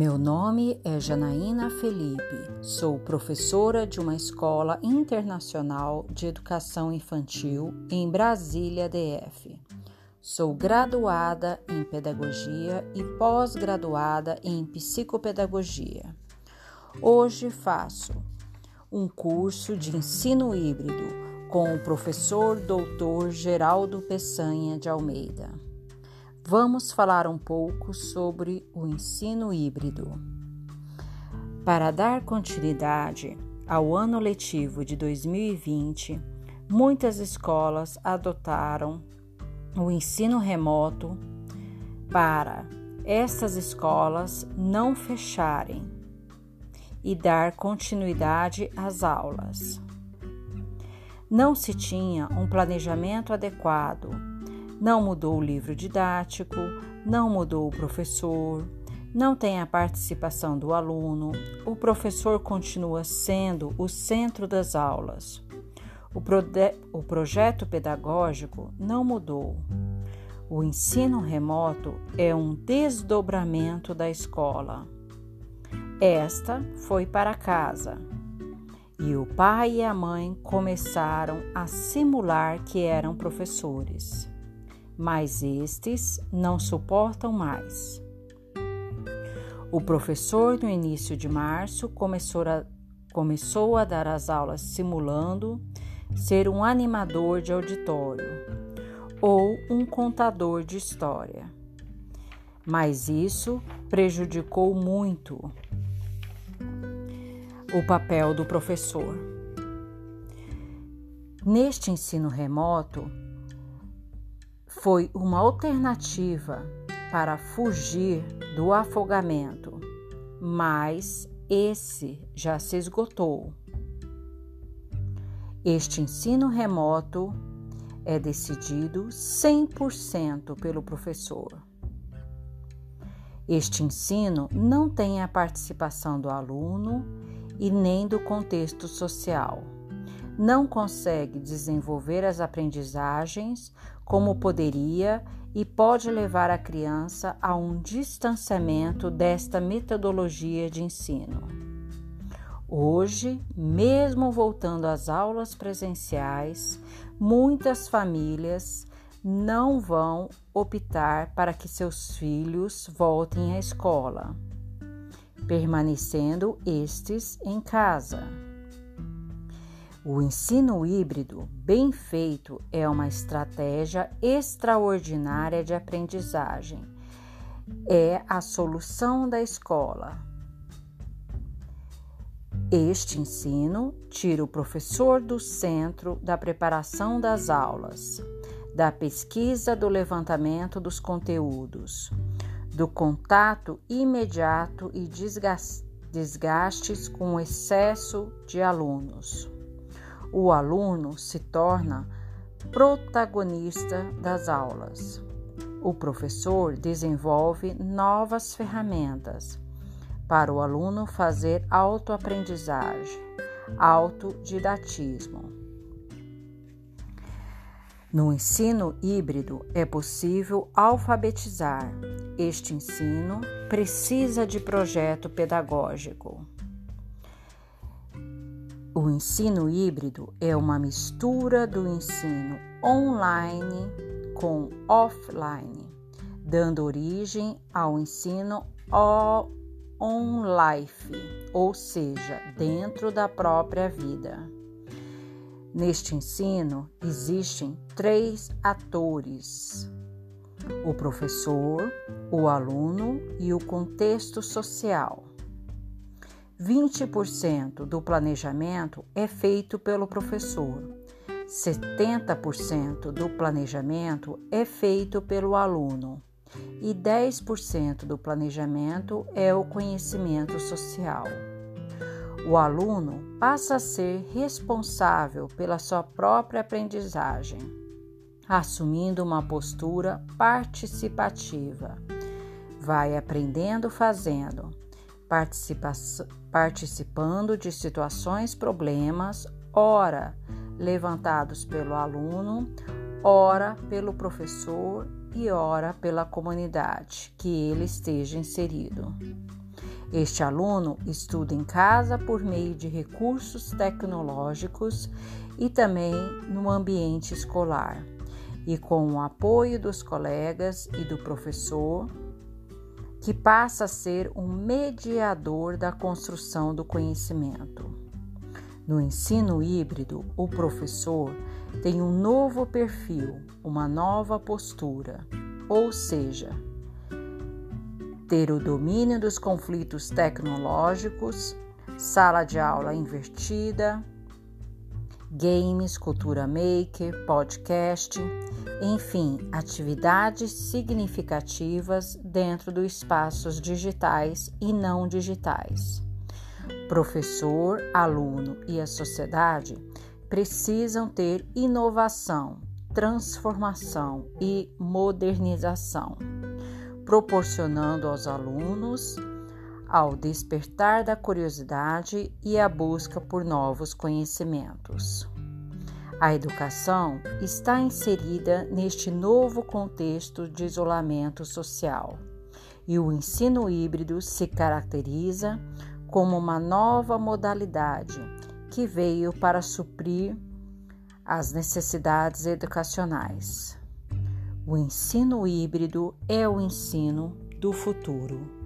Meu nome é Janaína Felipe, sou professora de uma escola internacional de educação infantil em Brasília, DF. Sou graduada em pedagogia e pós-graduada em psicopedagogia. Hoje faço um curso de ensino híbrido com o professor Dr. Geraldo Peçanha de Almeida vamos falar um pouco sobre o ensino híbrido. Para dar continuidade ao ano letivo de 2020, muitas escolas adotaram o ensino remoto para estas escolas não fecharem e dar continuidade às aulas. Não se tinha um planejamento adequado não mudou o livro didático, não mudou o professor, não tem a participação do aluno, o professor continua sendo o centro das aulas. O, o projeto pedagógico não mudou. O ensino remoto é um desdobramento da escola. Esta foi para casa e o pai e a mãe começaram a simular que eram professores mas estes não suportam mais. O professor, no início de março, começou a, começou a dar as aulas simulando ser um animador de auditório ou um contador de história. Mas isso prejudicou muito o papel do professor. Neste ensino remoto, foi uma alternativa para fugir do afogamento, mas esse já se esgotou. Este ensino remoto é decidido 100% pelo professor. Este ensino não tem a participação do aluno e nem do contexto social não consegue desenvolver as aprendizagens como poderia e pode levar a criança a um distanciamento desta metodologia de ensino. Hoje, mesmo voltando às aulas presenciais, muitas famílias não vão optar para que seus filhos voltem à escola, permanecendo estes em casa. O ensino híbrido bem feito é uma estratégia extraordinária de aprendizagem. É a solução da escola. Este ensino tira o professor do centro da preparação das aulas, da pesquisa do levantamento dos conteúdos, do contato imediato e desgastes com o excesso de alunos o aluno se torna protagonista das aulas. O professor desenvolve novas ferramentas para o aluno fazer autoaprendizagem, autodidatismo. No ensino híbrido é possível alfabetizar. Este ensino precisa de projeto pedagógico. O ensino híbrido é uma mistura do ensino online com offline, dando origem ao ensino on-life, ou seja, dentro da própria vida. Neste ensino existem três atores: o professor, o aluno e o contexto social. 20% do planejamento é feito pelo professor, 70% do planejamento é feito pelo aluno e 10% do planejamento é o conhecimento social. O aluno passa a ser responsável pela sua própria aprendizagem, assumindo uma postura participativa. Vai aprendendo fazendo participando de situações problemas, ora levantados pelo aluno, ora pelo professor e ora pela comunidade que ele esteja inserido. Este aluno estuda em casa por meio de recursos tecnológicos e também no ambiente escolar, e com o apoio dos colegas e do professor, que passa a ser um mediador da construção do conhecimento. No ensino híbrido, o professor tem um novo perfil, uma nova postura, ou seja, ter o domínio dos conflitos tecnológicos, sala de aula invertida, games, cultura maker, podcast, enfim, atividades significativas dentro dos espaços digitais e não digitais. Professor, aluno e a sociedade precisam ter inovação, transformação e modernização proporcionando aos alunos ao despertar da curiosidade e a busca por novos conhecimentos. A educação está inserida neste novo contexto de isolamento social e o ensino híbrido se caracteriza como uma nova modalidade que veio para suprir as necessidades educacionais. O ensino híbrido é o ensino do futuro.